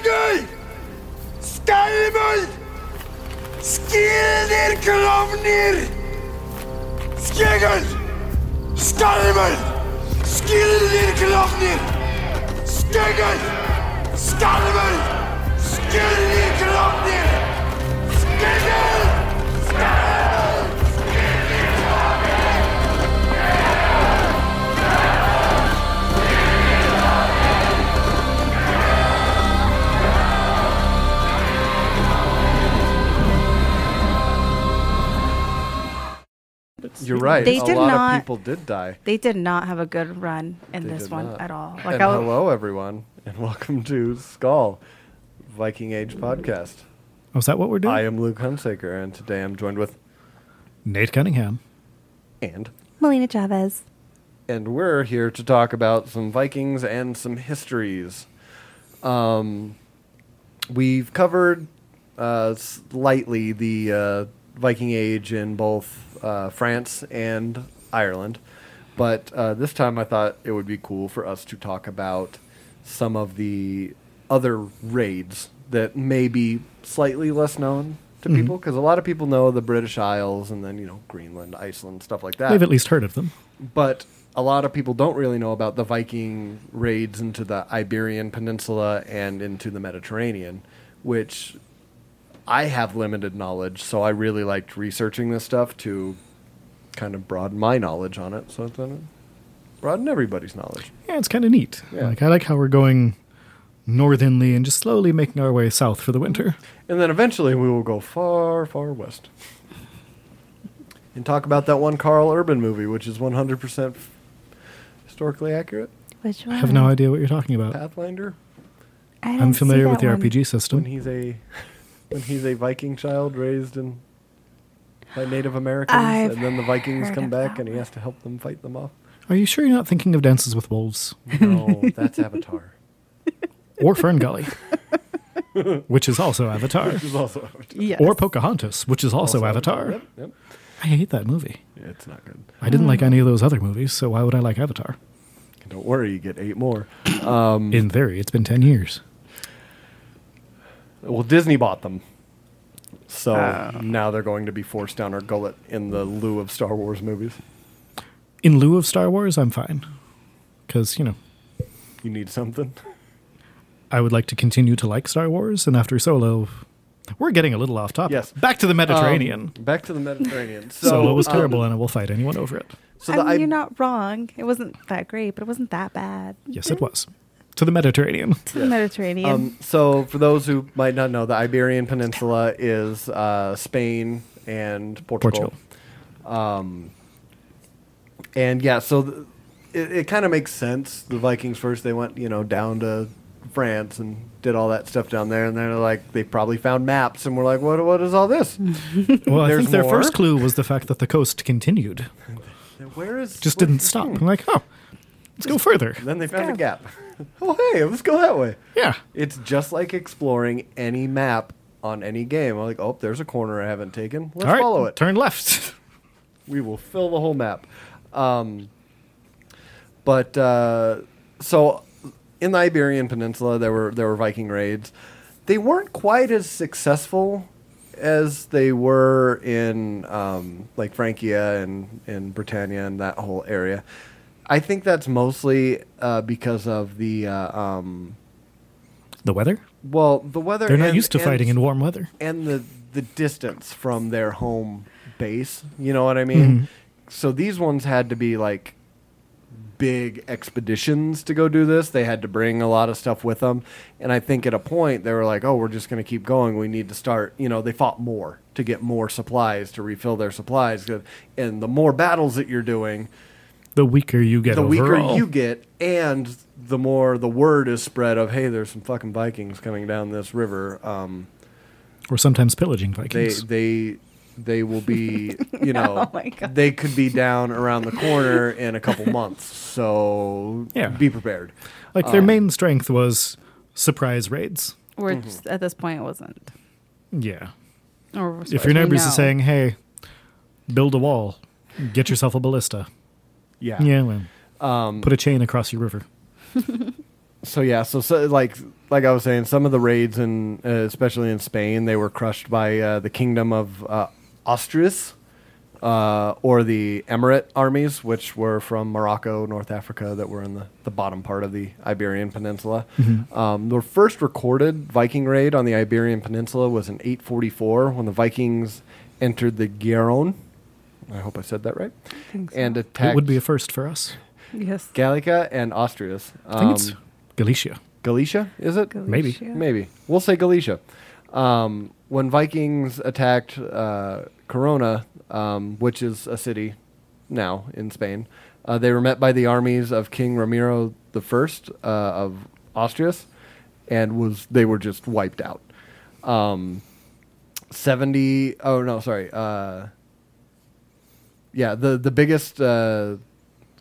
Skegel! Skalmul! Skildir klovnir! Skegel! Skalmul! Skildir klovnir! Skegel! Skalmul! Skildir klovnir! Skegel! You're right. They a did lot not- of people did die. They did not have a good run in They this one not. at all. and I- hello, everyone, and welcome to Skull Viking Age podcast. Oh, is that what we're doing? I am Luke Hunsaker, and today I'm joined with Nate Cunningham. and Melina Chavez. and we're here to talk about some Vikings and some histories. Um, we've covered uh, slightly the uh, Viking Age in both uh, France and Ireland, but uh, this time I thought it would be cool for us to talk about some of the other raids that may be slightly less known to Mhm. people because a lot of people know the British Isles and then you know Greenland, Iceland, stuff like that They've at least heard of them. but a lot of people don't really know about the Viking raids into the Iberian Peninsula and into the Mediterranean, which I have limited knowledge, so I really liked researching this stuff to kind of broaden my knowledge on it, so then broaden everybody's knowledge. Yeah, it's kind of neat. Yeah. Like I like how we're going northernly and just slowly making our way south for the winter. And then eventually we will go far, far west. And talk about that one Karl Urban movie, which is 100% f- historically accurate. Which one? I have no idea what you're talking about. Pathfinder. I I'm didn't see familiar with the one. RPG when system. he's a when he's a Viking child raised in by Native Americans, I've and then the Vikings come back and he has to help them fight them off. Are you sure you're not thinking of Dances with Wolves No, that's Avatar. or Fern Gully, which is also Avatar, Which is also Avatar. Yes. or Pocahontas, which is also, Avatar? Yep, yep. I hate that movie. Yeah, it's not good. I didn't like any of those other movies, so why would I like Avatar? Don't worry, you get eight more. Um, In theory, it's been ten years. Well, Disney bought them, so Oh. now they're going to be forced down our gullet in the lieu of Star Wars movies. In lieu of Star Wars, I'm fine, because you know You need something. I would like to continue to like Star Wars, and after Solo, we're getting a little off topic. Yes. Back to the Mediterranean. Um, back to the Mediterranean. So, Solo was um, terrible, and I will fight anyone over it. So I mean, I- you're not wrong. It wasn't that great, but it wasn't that bad. Yes, it was. To the Mediterranean. To the Mediterranean. Um, so, for those who might not know, the Iberian Peninsula is uh, Spain and Portugal. Portugal. Um, and yeah, so th- it, it kind of makes sense. The Vikings first, they went, you know, down to France and did all that stuff down there, and they're like, they probably found maps, and we're like, what? What is all this? Well, I There's think their more? first clue was the fact that the coast continued. Where is? Just where- didn't stop. I'm like, oh, let's go further. Then they found a gap. oh, hey, let's go that way. Yeah. It's just like exploring any map on any game. I'm like, oh, there's a corner I haven't taken. Let's All right, follow it. Turn left. we will fill the whole map. Um, but uh, so in the Iberian Peninsula, there were there were Viking raids. They weren't quite as successful as they were in um, like Francia and in Britannia and that whole area. I think that's mostly uh, because of the uh, um, the weather? well, the weather. They're not and- used to and- fighting in warm weather. and the the distance from their home base. You know what I mean? Mhm. So these ones had to be like big expeditions to go do this. They had to bring a lot of stuff with them, and I think at a point they were like, "Oh, we're just going to keep going. We need to start." You know, they fought more to get more supplies to refill their supplies. and the more battles that you're doing, The weaker you get the weaker overall. you get, and the more the word is spread of, "Hey, there's some fucking Vikings coming down this river." Um, or sometimes pillaging Vikings. they they they will be you know Oh they could be down around the corner in a couple months so Yeah. be prepared like their um, main strength was surprise raids. We're mm-hmm. at this point, it wasn't. Yeah. Or If your neighbors are saying, "Hey, build a wall, get yourself a ballista," yeah yeah, well, um put a chain across your river. so yeah, so, so like like I was saying, some of the raids and uh, especially in Spain, they were crushed by uh, the kingdom of uh. Uh, or the Emirate armies, which were from Morocco, North Africa, that were in the, the bottom part of the Iberian Peninsula. Um, the first recorded Viking raid on the Iberian Peninsula was in 844 when the Vikings entered the Garonne. I hope I said that right. think so. And attacked It would be a first for us. Yes. Gallica and Asturias. I think it's Um, Galicia. Galicia, is it? Maybe. Galicia. Maybe. We'll say Galicia. Um, when Vikings attacked uh, Corona, um, which is a city now in Spain, uh, they were met by the armies of King Ramiro I uh, of Asturias, and was they were just wiped out. Um, Seventy. Oh no, sorry. Yeah, the the biggest uh,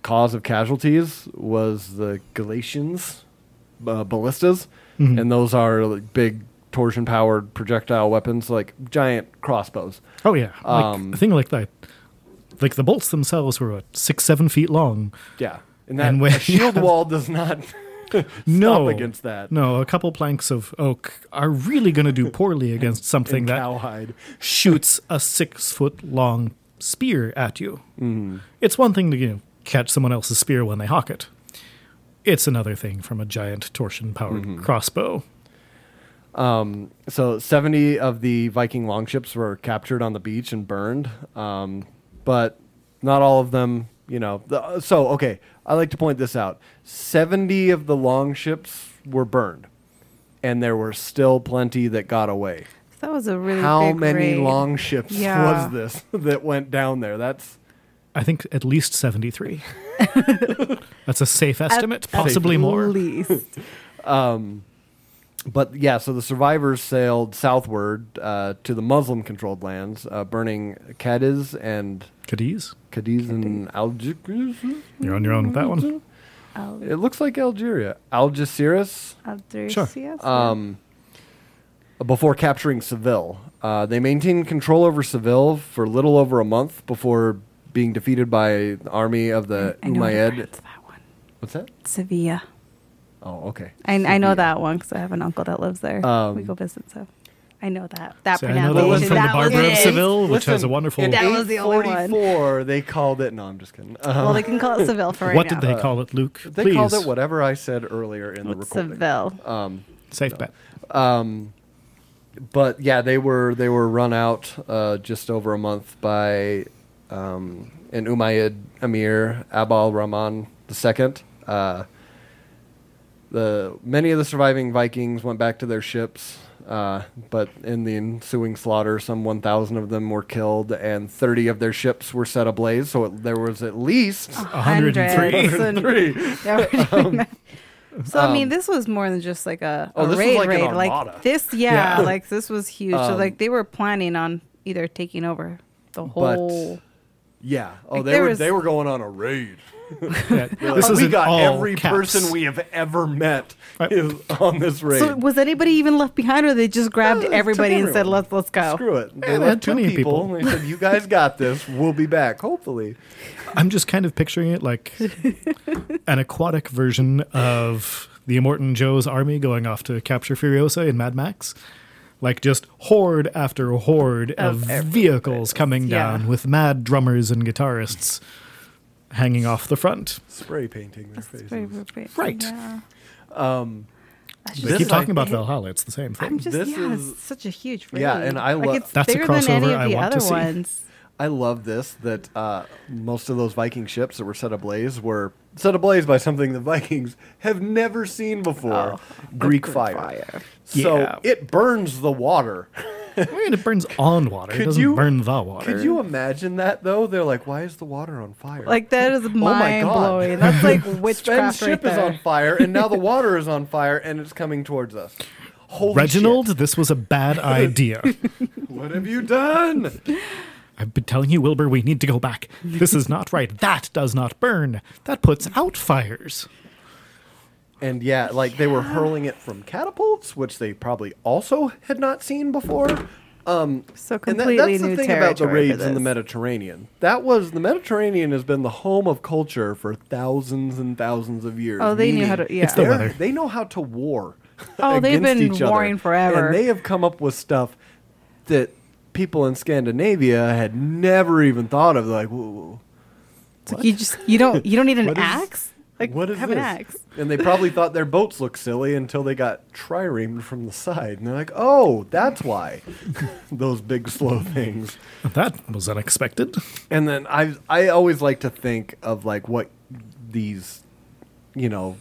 cause of casualties was the Galatians uh, ballistas, Mhm. and those are like big torsion powered projectile weapons, like giant crossbows. Oh yeah, like Um, a thing like that. Like the bolts themselves were what, six, seven feet long. Yeah, and that And when- a shield wall does not no, against that. No, a couple planks of oak are really going to do poorly against something that cowhide. shoots a six foot long spear at you. Mm-hmm. It's one thing to you know, catch someone else's spear when they hawk it. It's another thing from a giant torsion powered Mm-hmm. crossbow. Um, so 70 of the Viking longships were captured on the beach and burned, um, but not all of them. You know, the, so okay. I like to point this out: 70 of the longships were burned, and there were still plenty that got away. That was a really How big many raid. longships Yeah. was this that went down there? That's I think at least 73. That's a safe estimate, at possibly more. At least. but yeah, so the survivors sailed southward uh, to the Muslim-controlled lands, uh, burning Cadiz and Cadiz? Cadiz and Algiers. You're on your own with that one. Al- It looks like Algeria, Algeciras. Algeciras, yeah. Um, before capturing Seville, uh, they maintained control over Seville for a little over a month before being defeated by the army of the I know how Umayyad. pronounce that one. What's that? Sevilla. Oh, okay. I, I know that one because I have an uncle that lives there. Um, we go visit, so I know that that See, I know that one pronunciation. from that was Barbara of it. Seville, which has a wonderful. In That was the only one. 844, they called it. No, I'm just kidding. Uh, Well, they can call it Seville for right what now. did they call it, Luke? they Please. called it whatever I said earlier in the recording. Seville. Um, Safe bet. Um, but yeah, they were they were run out uh, just over a month by um, an Umayyad emir Abd al-Rahman II. Uh, the many of the surviving Vikings went back to their ships, uh, but in the ensuing slaughter, some 1,000 of them were killed, and 30 of their ships were set ablaze. So it, there was at least 103. Hundreds and- three. Yeah, we're doing that. so I mean, this was more than just like a, Um, Oh, a raid like raid. Like this, yeah, Yeah. like this was huge. so Um, like they were planning on either taking over the whole. Yeah. Oh, Like, they were was- they were going on a raid. Yeah, this is we got every caps. person we have ever met Right. is on this raid. So was anybody even left behind, or they just grabbed Yeah, everybody and said, "Let's let's go." Screw it. They they left had two plenty people. people. and They said, "You guys got this. We'll be back. Hopefully." I'm just kind of picturing it like an aquatic version of the Immortan Joe's army going off to capture Furiosa in Mad Max. Like just horde after horde of, Of vehicles coming Yeah. down with mad drummers and guitarists hanging off the front. Spray painting their It's very, faces. very- Right. Yeah. Um, That's They keep talking like- about Valhalla. It's the same thing. I'm just This yeah, is- it's such a huge raid. Yeah, and I like it's That's a bigger than any crossover of I the want to other see. ones. I love this that uh, most of those Viking ships that were set ablaze were set ablaze by something the Vikings have never seen before: Oh, Greek Greek fire. fire. So Yeah. it burns the water. I mean, it burns on water. Could it doesn't you- burn the water. Could you imagine that though? They're like, "Why is the water on fire?" Like that is Oh my mind God. blowing. That's like Sven's witchcraft right ship is there. on fire, and now the water is on fire, and it's coming towards us. Holy Reginald, shit. this was a bad idea. what have you done? I've been telling you, Wilbur, we need to go back. This is not right. That does not burn. That puts out fires. And yeah, like they were hurling it from catapults, which they probably also had not seen before. Um, so And that, completely that's new the thing about the raids in the. Mediterranean. That was the Mediterranean has been the home of culture for thousands and thousands of years. Oh, they knew how to- yeah. It's the they're- weather. They know how to war. Oh, they've been each other. warring forever. and they have come up with stuff that people in Scandinavia had never even thought of. Like, whoa, whoa, It's like you just you don't you don't need an axe. Like what is have this? an axe. And they probably thought their boats looked silly until they got triremed from the side, and they're like, "Oh, that's why." Those big slow things. That was unexpected. And then I I always like to think of like what these, you know,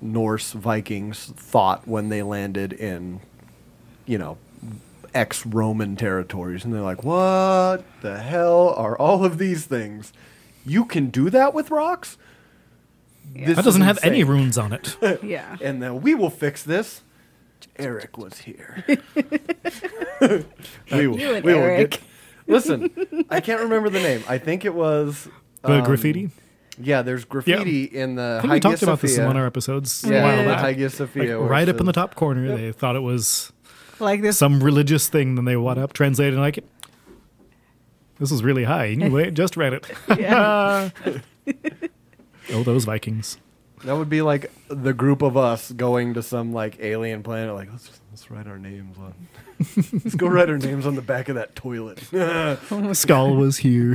Norse Vikings thought when they landed in, you know, ex-Roman territories, and they're like, "What the hell are all of these things? You can do that with rocks? This That doesn't have any runes on it. Yeah. And then we will fix this. Eric was here. we will, You and we will get- listen, I can't remember the name. I think it was The um, graffiti. Yeah, there's graffiti in the I think we Hagia talked about this in one of our episodes a yeah, while the back. Hagia Sophia. Like, right it up in the top corner, they thought it was Like this some religious thing. Then they went up, translated, and like, this is really high. Anyway, just read it. Yeah. Oh, those Vikings. That would be like the group of us going to some like alien planet. Like let's let's write our names on. let's go write our names on the back of that toilet. Skull was here.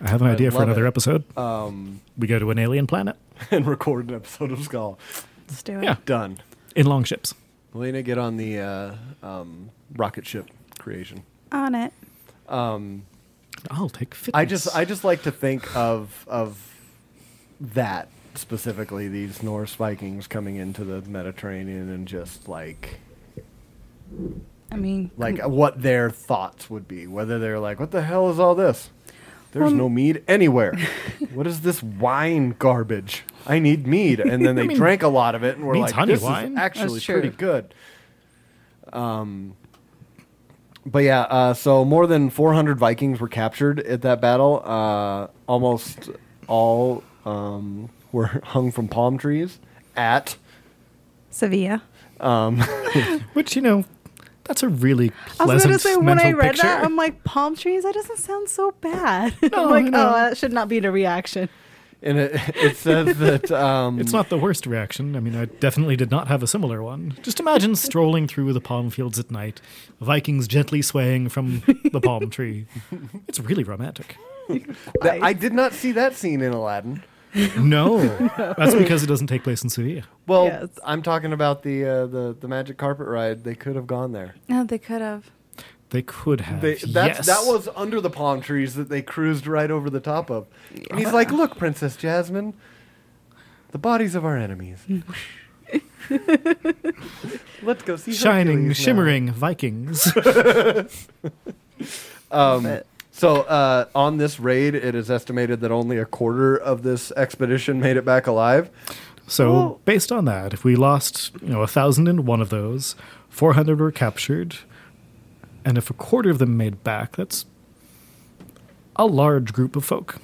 I have an idea for another it. episode. um, We go to an alien planet and record an episode of Skull. Let's do it. Yeah. Done. in long ships. Lena, get on the uh, um, rocket ship creation. On it. I'll take fitness. I just I just like to think of of that specifically these Norse Vikings coming into the Mediterranean and just like I mean like what their thoughts would be. Whether they're like what the hell is all this? There's Well, no mead anywhere. What is this wine garbage? I need mead. And then they mean, drank a lot of it and were like honey this wine. is actually pretty good. Um but yeah, uh, so more than 400 Vikings were captured at that battle. Uh, almost all um, were hung from palm trees at. Sevilla. Which you know, that's a really I was pleasant gonna say when mental I read picture. that, I'm like palm trees. That doesn't sound so bad. No, I'm like, I know. oh, that should not be the reaction. And it, it says that. Um, It's not the worst reaction. I mean, I definitely did not have a similar one. Just imagine strolling through the palm fields at night, Vikings gently swaying from the palm tree. It's really romantic. that- I did not see that scene in Aladdin. No, that's because it doesn't take place in Sevilla. Well, Yes. I'm talking about the, uh, the the magic carpet ride. They could have gone there. No, they could have. They could have. They, that's, yes. That was under the palm trees that they cruised right over the top of. And he's like, "Look, Princess Jasmine, the bodies of our enemies. Let's go see shining, Hercules now." shimmering Vikings. But So uh, on this raid, it is estimated that only a quarter of this expedition made it back alive. So Well- based on that, if we lost, you know, a thousand and one of those, four hundred were captured, and if a quarter of them made back, that's a large group of folk.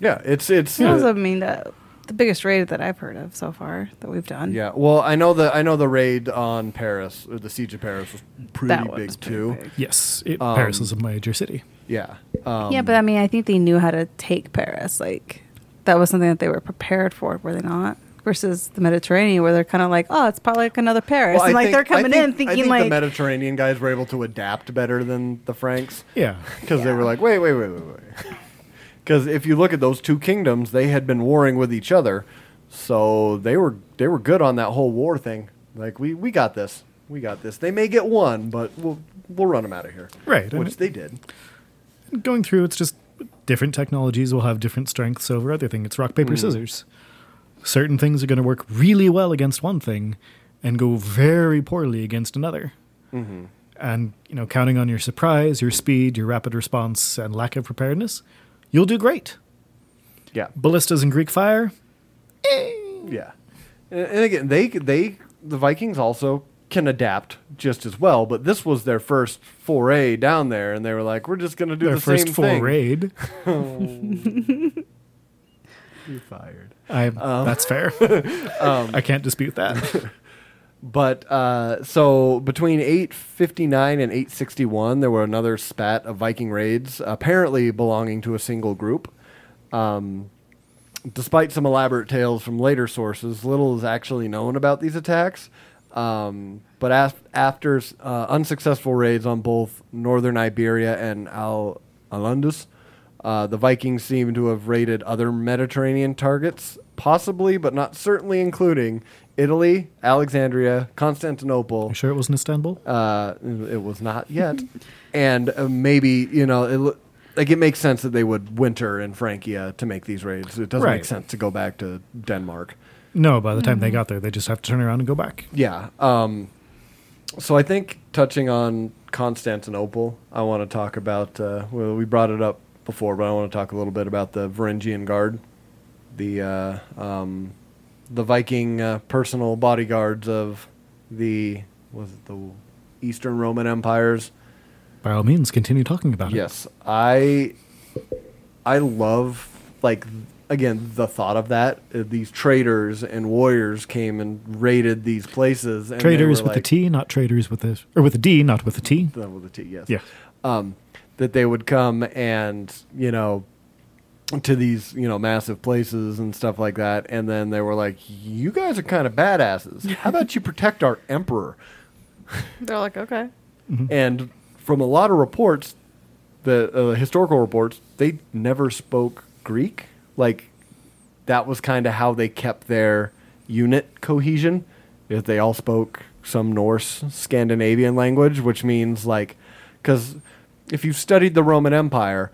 Yeah, it's it's. that was, uh, I mean, the, the biggest raid that I've heard of so far that we've done. yeah, well, I know the I know the raid on Paris, or the siege of Paris, was pretty that one big was pretty too. big. Yes, it, Um, Paris is a major city. Yeah, um, yeah, but I mean, I think they knew how to take Paris. Like that was something that they were prepared for, were they not? Versus the Mediterranean, where they're kind of like, oh, it's probably like another Paris, well, and like think- they're coming think- in I thinking think like, the Mediterranean guys were able to adapt better than the Franks Yeah, because they were like, wait, wait, wait, wait, wait. Because if you look at those two kingdoms, they had been warring with each other, so they were they were good on that whole war thing. Like we we got this, we got this. They may get one, but we'll we'll run them out of here. Right, which it- they did. going through, it's just different technologies will have different strengths over other things. It's rock paper hmm. scissors. Certain things are going to work really well against one thing, and go very poorly against another. Mm-hmm. And you know, counting on your surprise, your speed, your rapid response, and lack of preparedness, you'll do great. Yeah, Ballistas and Greek fire, eh. yeah. And, again, they they the Vikings also can adapt just as well. But this was their first foray down there, and they were like, "We're just going to do their the first same thing." foray. Oh. You're fired. I, Um, that's fair. I can't dispute that. But uh, so between 859 and 861, there were another spat of Viking raids, apparently belonging to a single group. Um, despite some elaborate tales from later sources, little is actually known about these attacks. Um, but af- after uh, unsuccessful raids on both northern Iberia and Al Andalus, uh, the Vikings seem to have raided other Mediterranean targets, possibly but not certainly including Italy, Alexandria, Constantinople. You sure it wasn't Istanbul? Uh, it was not yet, and uh, maybe you know, it, like it makes sense that they would winter in Francia to make these raids. It doesn't make sense to go back to Denmark. No, by the time Mm-hmm. they got there, they just have to turn around and go back. Yeah. Um, so I think touching on Constantinople, I want to talk about. Uh, well, we brought it up before, but I want to talk a little bit about the Varangian Guard, the uh, um, the Viking uh, personal bodyguards of the was it the Eastern Roman empires. By all means, continue talking about it. Yes, I I love like again the thought of that uh, these traders and warriors came and raided these places. And Traders with like, a T, not traders with a or with a D, not with a T. the- with a T, yes. Yeah. Um, that they would come and you know to these you know massive places and stuff like that, and then they were like, "You guys are kind of badasses. How about you protect our emperor?" They're like, okay. And from a lot of reports, the uh, historical reports, they never spoke Greek. Like that was kind of how they kept their unit cohesion. Is they all spoke some Norse Scandinavian language, which means like, because if you've studied the Roman Empire,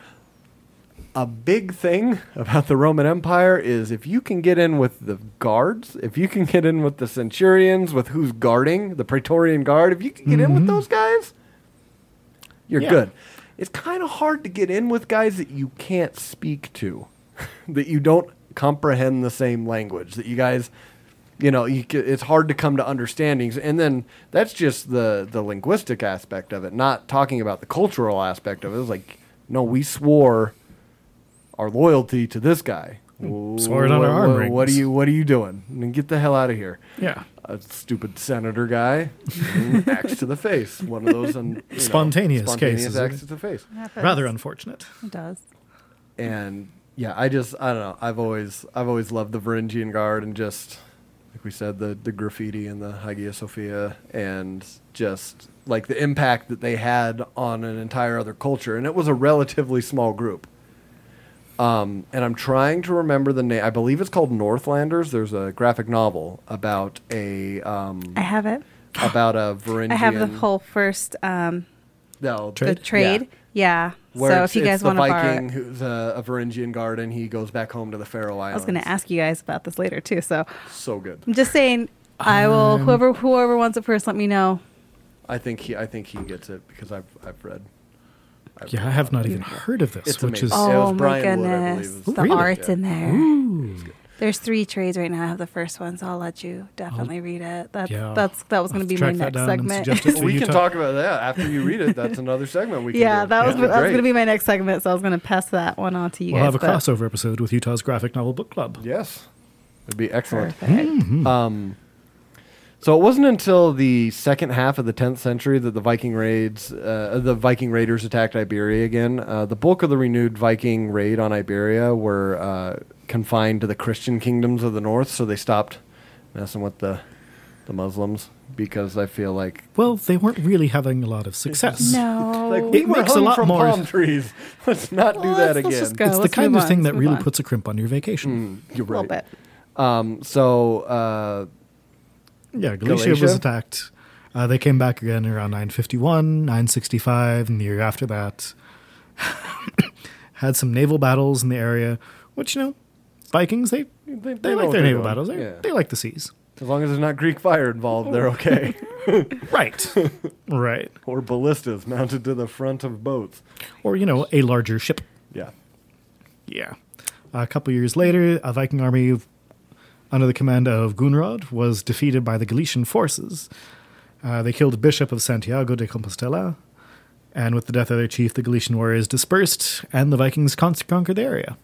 a big thing about the Roman Empire is if you can get in with the guards, if you can get in with the centurions, with who's guarding the Praetorian Guard, if you can get in with mm-hmm. those guys, you're Yeah. good. It's kind of hard to get in with guys that you can't speak to, that you don't comprehend the same language, that you guys, you know, you, it's hard to come to understandings. And then that's just the the linguistic aspect of it, not talking about the cultural aspect of it. It's like, no, we swore our loyalty to this guy. Swore it on our What- arm what, what are you What are you doing? And get the hell out of here Yeah. a stupid senator guy, mm, axe to the face. One of those un, you know, Spontaneous spontaneous cases. axe to the face. Rather unfortunate. It does. And yeah, I just I don't know. I've always I've always loved the Varangian Guard and just like we said the the graffiti and the Hagia Sophia and just like the impact that they had on an entire other culture. And it was a relatively small group. Um, and I'm trying to remember the name. I believe it's called Northlanders. There's a graphic novel about a um, I have it. about a Varangian. I have the whole first um, no, the Trade? trade. Yeah. Where So if you guys want to Viking borrow, the a, a Varangian guard and he goes back home to the Faroe Islands. I was going to ask you guys about this later too. So So good. I'm just saying, I will. Um, Whoever whoever wants it first, let me know. I think he I think he gets it because I've I've read. I've Yeah, I have about not it. even heard of this, It's which amazing. is Oh, it was Oh my Brian Wood, I believe, goodness, is- the Really? art Yeah. in there. Ooh. There's three trades right now. I have the first one, so I'll let you definitely read it. That's Yeah. that's that was going to be my next segment. Well, we can talk- talk about that after you read it. That's another segment we can yeah, do. that was That'd be that was going to be my next segment, so I was going to pass that one on to you We'll guys. have a crossover episode with Utah's Graphic Novel Book Club. Yes, it'd be excellent. Perfect. Um, so it wasn't until the second half of the 10th century that the Viking raids, uh, the Viking raiders attacked Iberia again. Uh, the bulk of the renewed Viking raid on Iberia were uh, confined to the Christian kingdoms of the north, so they stopped messing with the the Muslims because I feel like Well, they weren't really having a lot of success. No, like It we were makes a lot from more- palm trees. Let's not do that let's- let's again. just go. It's the let's kind move of thing on, that let's really on. puts a crimp on your vacation. Mm, you're a little right. bit. Um, so uh, Yeah, Galicia, Galatia? was attacked. Uh, they came back again around 951, 965, and the year after that. Had some naval battles in the area, which, you know, Vikings, they, they, they, know like their naval doing. battles. They, Yeah. they like the seas. As long as there's not Greek fire involved, they're okay. Right. right. or ballistas mounted to the front of boats. Or, you know, a larger ship. Yeah. Yeah. A couple years later, a Viking army under the command of Gunrod was defeated by the Galician forces. Uh, they killed Bishop of Santiago de Compostela, and with the death of their chief, the Galician warriors dispersed, and the Vikings con- conquered the area.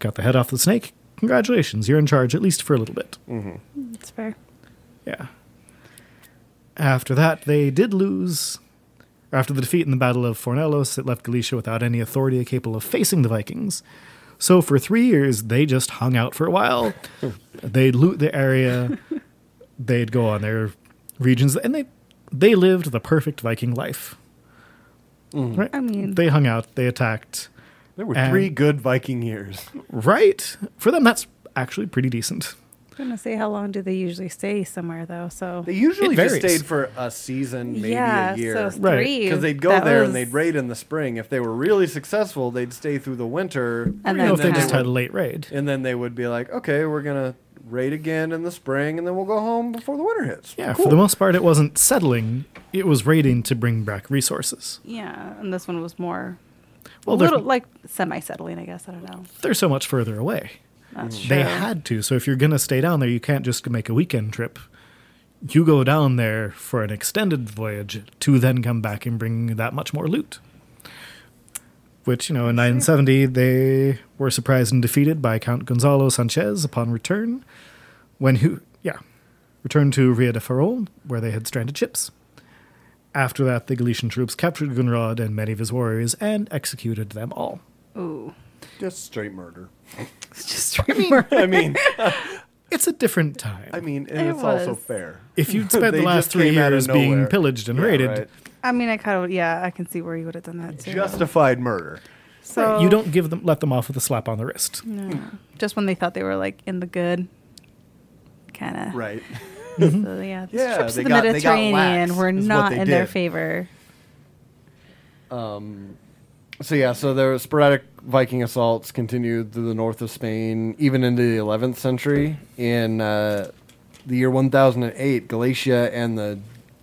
Got the head off the snake. Congratulations, you're in charge at least for a little bit. Mm-hmm. That's fair. Yeah. After that, they did lose. After the defeat in the Battle of Fornellos, it left Galicia without any authority capable of facing the Vikings. So for three years, they just hung out for a while. They'd loot the area. They'd go on their regions, and they they lived the perfect Viking life. Mm-hmm. Right? I mean- they hung out. They attacked. There were And- three good Viking years. Right for them, that's actually pretty decent. I'm gonna say how long do they usually stay somewhere though? So They usually It just stayed for a season, maybe yeah, a year. so Right. three. Because they'd go that there was- and they'd raid in the spring. If they were really successful, they'd stay through the winter. And you know, then if they kinda- just had a late raid. and then they would be like, okay, we're going to raid again in the spring, and then we'll go home before the winter hits. Yeah, Cool. for the most part, it wasn't settling; it was raiding to bring back resources. Yeah, and this one was more Well, a little like semi-settling, I guess. I don't know. they're so much further away. That's true. They had to. So if you're going to stay down there, you can't just make a weekend trip. You go down there for an extended voyage to then come back and bring that much more loot. Which, you know, in 970, they were surprised and defeated by Count Gonzalo Sanchez upon return, when who, yeah, returned to Ria de Ferrol, where they had stranded ships. After that, the Galician troops captured Gunrod and many of his warriors and executed them all. Ooh, Just straight murder. it's just straight murder. I mean, It's a different time. I mean, and It it's also was. fair. if you'd spent They the last just three came out of years being nowhere. pillaged and Yeah, raided, right. I mean, I kind of yeah, I can see where you would have done that too. Justified murder. so you don't give them let them off with a slap on the wrist. No. just when they thought they were like in the good, kind of. Right. So yeah, the Yeah, trips they to the got- Mediterranean lax, were not they in their favor. Um, so yeah, so there were sporadic Viking assaults continued through the north of Spain, even into the 11th century. In uh, the year 1008, Galicia and the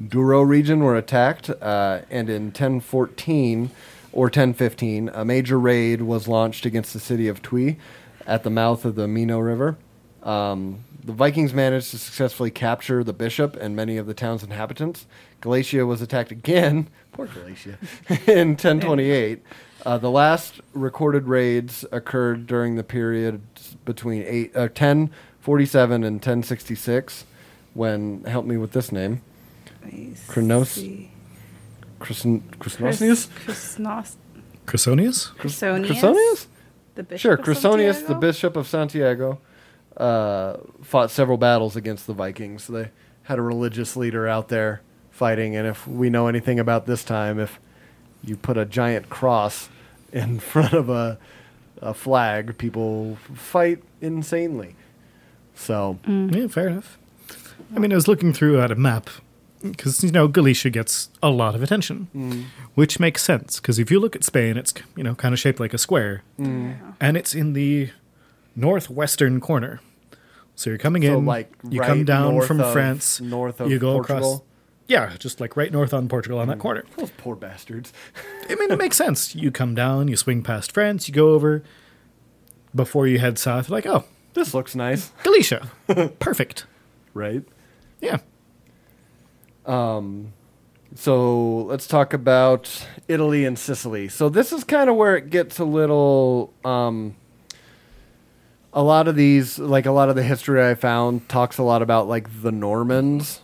Douro region were attacked, uh, and in 1014 or 1015, a major raid was launched against the city of Tui at the mouth of the Mino River. Um, the Vikings managed to successfully capture the bishop and many of the town's inhabitants. Galatia was attacked again. Poor Galatia. in 1028. Uh, the last recorded raids occurred during the period between eight, uh, 1047 and 1066 when, help me with this name, Chronos- See. Chryson- Chris- Chrysonius? Chrysnos- Chrysonius? Chrysonius? Chrysonius? The bishop Sure, of Chrysonius, the bishop of Santiago, uh, fought several battles against the Vikings. They had a religious leader out there fighting, and if we know anything about this time, if you put a giant cross in front of a, a flag, people fight insanely. So, mm. Yeah, fair enough. I mean, I was looking through at a map because you know Galicia gets a lot of attention, mm. which makes sense because if you look at Spain, it's you know kind of shaped like a square, mm. and it's in the northwestern corner. So you're coming so in, like you right come down north from of- France, north of you go Portugal. across. Yeah, just like right north on Portugal on that corner. Those poor bastards. I mean, it makes sense. You come down, you swing past France, you go over. Before you head south, like, oh, This looks nice, Galicia, perfect. right? Yeah, Um, So let's talk about Italy and Sicily. So this is kind of where it gets a little. Um, a lot of these, like a lot of the history I found, talks a lot about like the Normans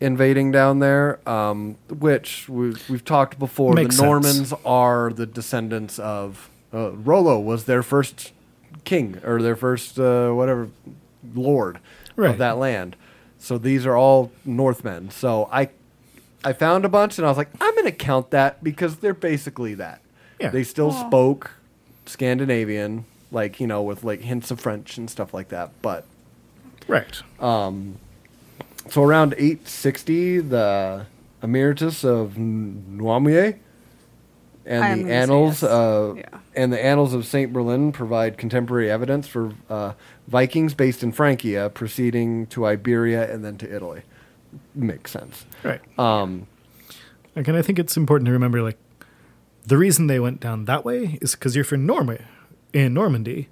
invading down there, um, which we've, we've talked before. Makes the sense. Normans are the descendants of uh, Rollo was their first king or their first uh, whatever lord Right. of that land. So these are all Northmen. So I I found a bunch and I was like, I'm going to count that because they're basically that. Yeah. They still Aw. spoke Scandinavian, like, you know, with like hints of French and stuff like that. But right. so around 860, the Ermentarius of Noirmoutier and I'm the annals yes. uh, Yeah. and the annals of Saint Bertin provide contemporary evidence for uh, Vikings based in Francia proceeding to Iberia and then to Italy. Makes sense. Right. Um, Like, and I think it's important to remember, like, the reason they went down that way is because you're from Normandy. In Normandy,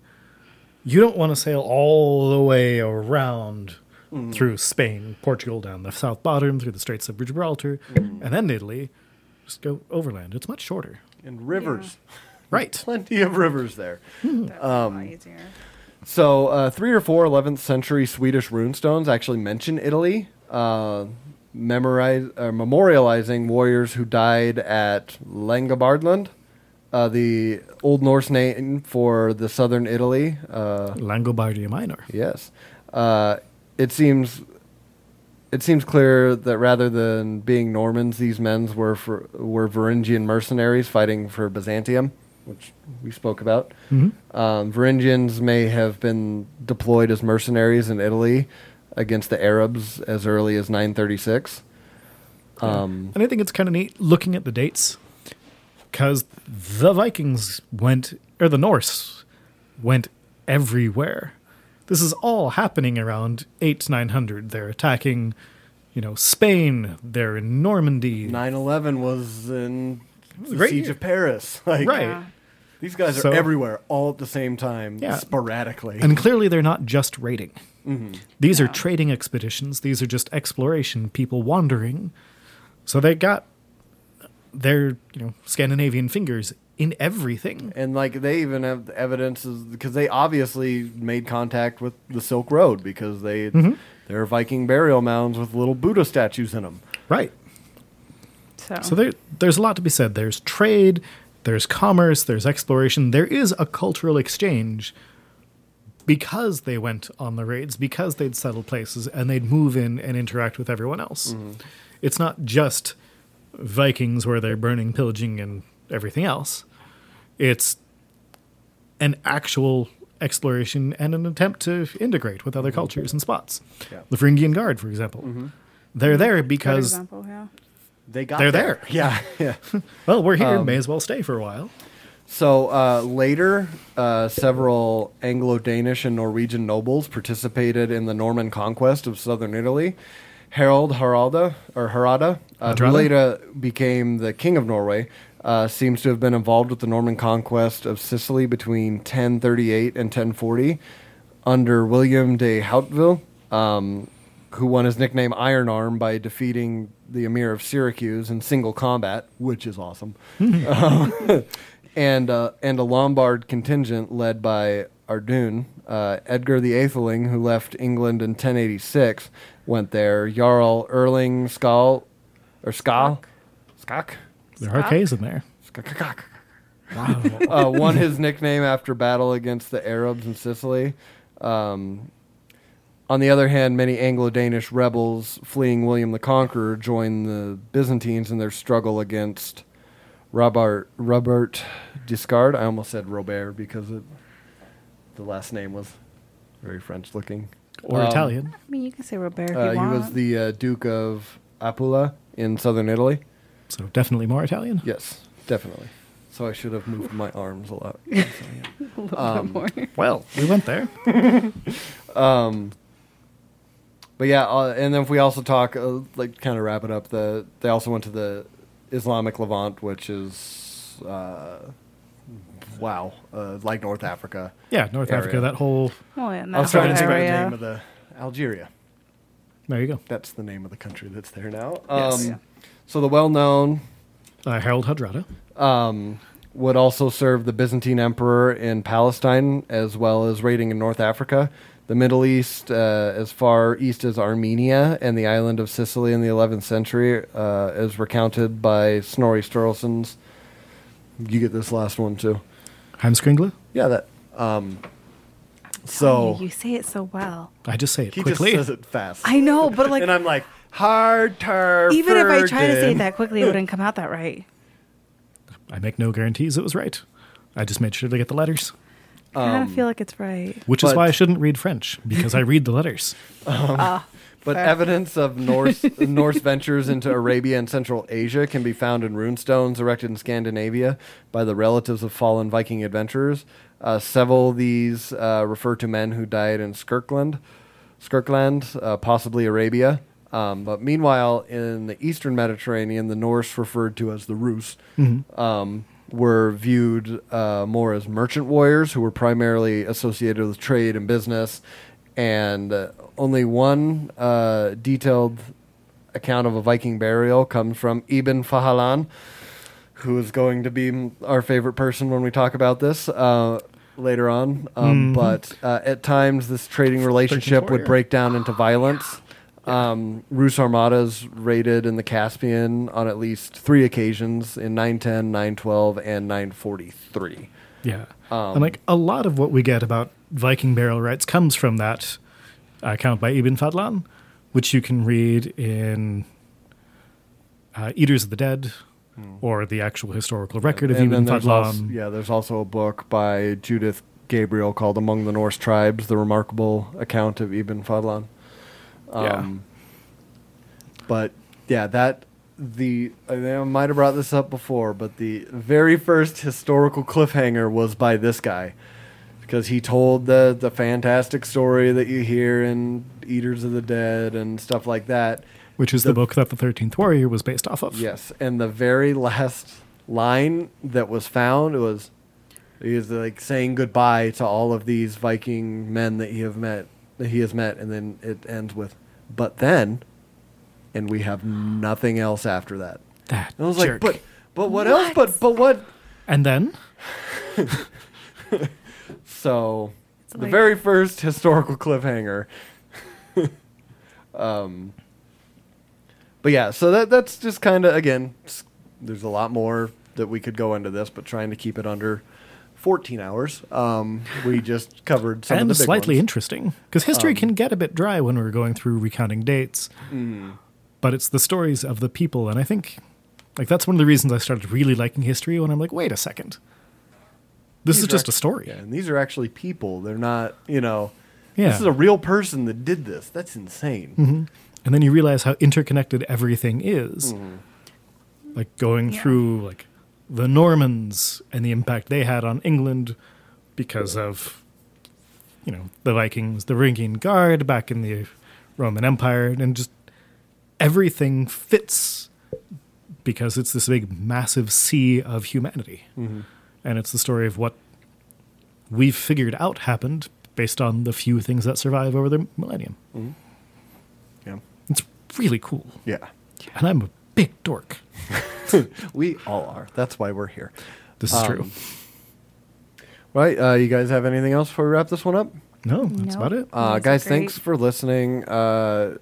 you don't want to sail all the way around through Spain, Portugal, down the south bottom, through the Straits of Gibraltar, and then Italy. Just go overland. It's much shorter. and rivers. Right. Plenty of rivers there. Definitely a Um, lot easier. So, uh, three or four 11th century Swedish runestones actually mention Italy. Uh, memorize, uh, memorializing warriors who died at Langobardland, uh, the Old Norse name for the southern Italy. Uh, Langobardia Minor. Yes. Uh, it seems it seems clear that rather than being Normans, these men were for, were Varangian mercenaries fighting for Byzantium, which we spoke about. Mhm. Um, Varangians may have been deployed as mercenaries in Italy against the Arabs as early as 936. Um, And I think it's kind of neat looking at the dates because the Vikings went, or the Norse went everywhere. This is all happening around 8 900. They're attacking, you know, Spain. They're in Normandy. 9/11 was in the Great siege year. of Paris. Like, Right. Yeah. These guys are So- everywhere all at the same time, Yeah. sporadically. And clearly they're not just raiding. Mm-hmm. These are trading expeditions. These are just exploration, people wandering. So they got their, you know, Scandinavian fingers in everything. And like they even have evidence because they obviously made contact with the Silk Road because they Mhm. there are Viking burial mounds with little Buddha statues in them. Right. So, So there, there's a lot to be said. There's trade, there's commerce, there's exploration. There is a cultural exchange because they went on the raids, because they'd settle places and they'd move in and interact with everyone else. It's not just Vikings where they're burning, pillaging, and everything else. It's an actual exploration and an attempt to integrate with other cultures and spots. Yeah. The Phrygian Guard, for example. They're there because example, yeah. They got They're there. Yeah, yeah. Well, we're here. Um, may as well stay for a while. So uh, later, uh, several Anglo-Danish and Norwegian nobles participated in the Norman conquest of southern Italy. Harold Haralda or Harada, uh, who later became the king of Norway, uh, seems to have been involved with the Norman conquest of Sicily between 1038 and 1040 under William de Hauteville, um, who won his nickname Iron Arm by defeating the emir of Syracuse in single combat, which is awesome. Um, and uh, and a Lombard contingent led by Arduin. Uh, Edgar the Atheling, who left England in 1086, went there. Jarl Erling Skal or Skal Skak There are Scott? K's in there. Skakakak. uh, won his nickname after battle against the Arabs in Sicily. Um, on the other hand, many Anglo-Danish rebels fleeing William the Conqueror joined the Byzantines in their struggle against Robert Robert Guiscard. I almost said Robert because it, the last name was very French-looking. Or Um, Italian. I mean, you can say Robert if Uh, you he was the uh, Duke of Apulia in southern Italy. So definitely more Italian. Yes, definitely. So I should have moved my arms a lot. So, yeah. a little um, bit more. Well, we went there. Um, but yeah, uh, and then if we also talk, uh, like, kind of wrap it up, the they also went to the Islamic Levant, which is uh, wow, uh, like North Africa. Yeah, North Area. Africa, that whole. Oh, yeah, in I was trying to think of the name of the Algeria. There you go. That's the name of the country that's there now. Yes. Um, Yeah. So the well-known Uh, Harold Hardrada. um, would also serve the Byzantine emperor in Palestine as well as raiding in North Africa, the Middle East, uh, as far east as Armenia, and the island of Sicily in the 11th century, uh, as recounted by Snorri Sturluson's. You get this last one too. Heimskringla. Yeah, that. Um, Oh, so you, you say it so well. I just say it he quickly. just says it fast, I know, but like, and I'm like hard turf. even if I try to say it that quickly, it wouldn't come out that right. I make no guarantees it was right. I just made sure to get the letters, I kind of feel like it's right. which is why I shouldn't read French because I read the letters. Ah, But Fair. evidence of Norse Norse ventures into Arabia and Central Asia can be found in rune stones erected in Scandinavia by the relatives of fallen Viking adventurers. Uh, several of these uh, refer to men who died in Serkland, Serkland, uh, possibly Arabia. Um, but meanwhile, in the eastern Mediterranean, the Norse, referred to as the Rus, um, were viewed uh, more as merchant warriors who were primarily associated with trade and business. And uh, only one uh, detailed account of a Viking burial comes from Ibn Fadlan, who is going to be m- our favorite person when we talk about this uh, later on. Um, Mhm. But uh, at times, this trading relationship would break down into violence. Um, Rus Armadas raided in the Caspian on at least three occasions in 910, 912, and 943. Yeah. Um, and like a lot of what we get about Viking burial rites comes from that account by Ibn Fadlan, which you can read in uh, Eaters of the Dead or the actual historical record of Hmm. And Ibn then there's Fadlan. also, yeah, there's also a book by Judith Gabriel called Among the Norse Tribes, the remarkable account of Ibn Fadlan. Yeah. Um, But yeah, that the I think I might have brought this up before, but the very first historical cliffhanger was by this guy because he told the the fantastic story that you hear in Eaters of the Dead and stuff like that. which is the, the- book that the Thirteenth Warrior was based off of. Yes, and the very last line that was found was he is like saying goodbye to all of these Viking men that he have met that he has met, and then it ends with "but then," and we have nothing else after that. That And I was jerk. like, "But but what, else? But but what?" and then So the like- very first historical cliffhanger. um, but yeah, so that that's just kind of again. There's a lot more that we could go into this, but trying to keep it under 14 hours. Um, we just covered some and of the big slightly ones. Um, interesting because history can get a bit dry when we're going through recounting dates. Mm-hmm. But it's the stories of the people, and I think like that's one of the reasons I started really liking history. When I'm like, wait a second, this These is are just a story. Yeah, and these are actually people. They're not, you know. Yeah. This is a real person that did this. That's insane. and then you realize how interconnected everything is Mm-hmm. like going Yeah. through like the normans and the impact they had on england because of you know the vikings the Varangian guard back in the roman empire and just everything fits because it's this big massive sea of humanity Mm-hmm. And it's the story of what we've figured out happened based on the few things that survive over the millennium Yeah. it's really cool Yeah. and I'm a big dork. We all are. That's why we're here. This is Um, true. Right. Uh, you guys have anything else before we wrap this one up? No, that's No. about it. Uh, These guys, great. thanks for listening. Uh,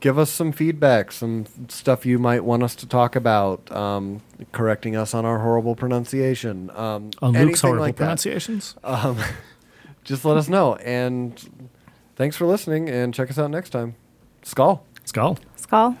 give us some feedback, some stuff you might want us to talk about, um, correcting us on our horrible pronunciation. Um, On Luke's anything horrible like pronunciations. Um, just let us know. And thanks for listening, and check us out next time. Skull. Skull. Skull.